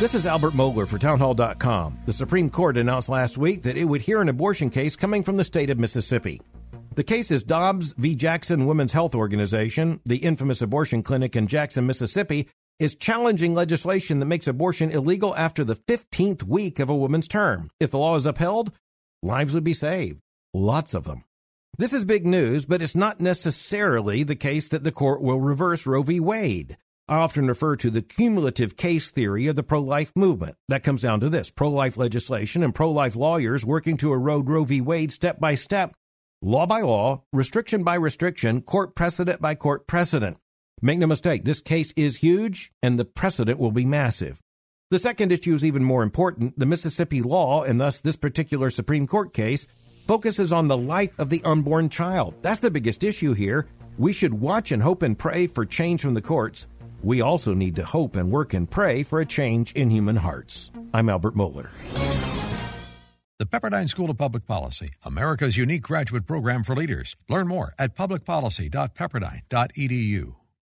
This is Albert Mohler for Townhall.com. The Supreme Court announced last week that it would hear an abortion case coming from the state of Mississippi. The case is Dobbs v. Jackson Women's Health Organization, the infamous abortion clinic in Jackson, Mississippi, is challenging legislation that makes abortion illegal after the 15th week of a woman's term. If the law is upheld, lives would be saved. Lots of them. This is big news, but it's not necessarily the case that the court will reverse Roe v. Wade. I often refer to the cumulative case theory of the pro life movement. That comes down to this pro life legislation and pro life lawyers working to erode Roe v. Wade step by step, law by law, restriction by restriction, court precedent by court precedent. Make no mistake, this case is huge and the precedent will be massive. The second issue is even more important. The Mississippi law, and thus this particular Supreme Court case, focuses on the life of the unborn child. That's the biggest issue here. We should watch and hope and pray for change from the courts. We also need to hope and work and pray for a change in human hearts. I'm Albert Mohler. The Pepperdine School of Public Policy, America's unique graduate program for leaders. Learn more at publicpolicy.pepperdine.edu.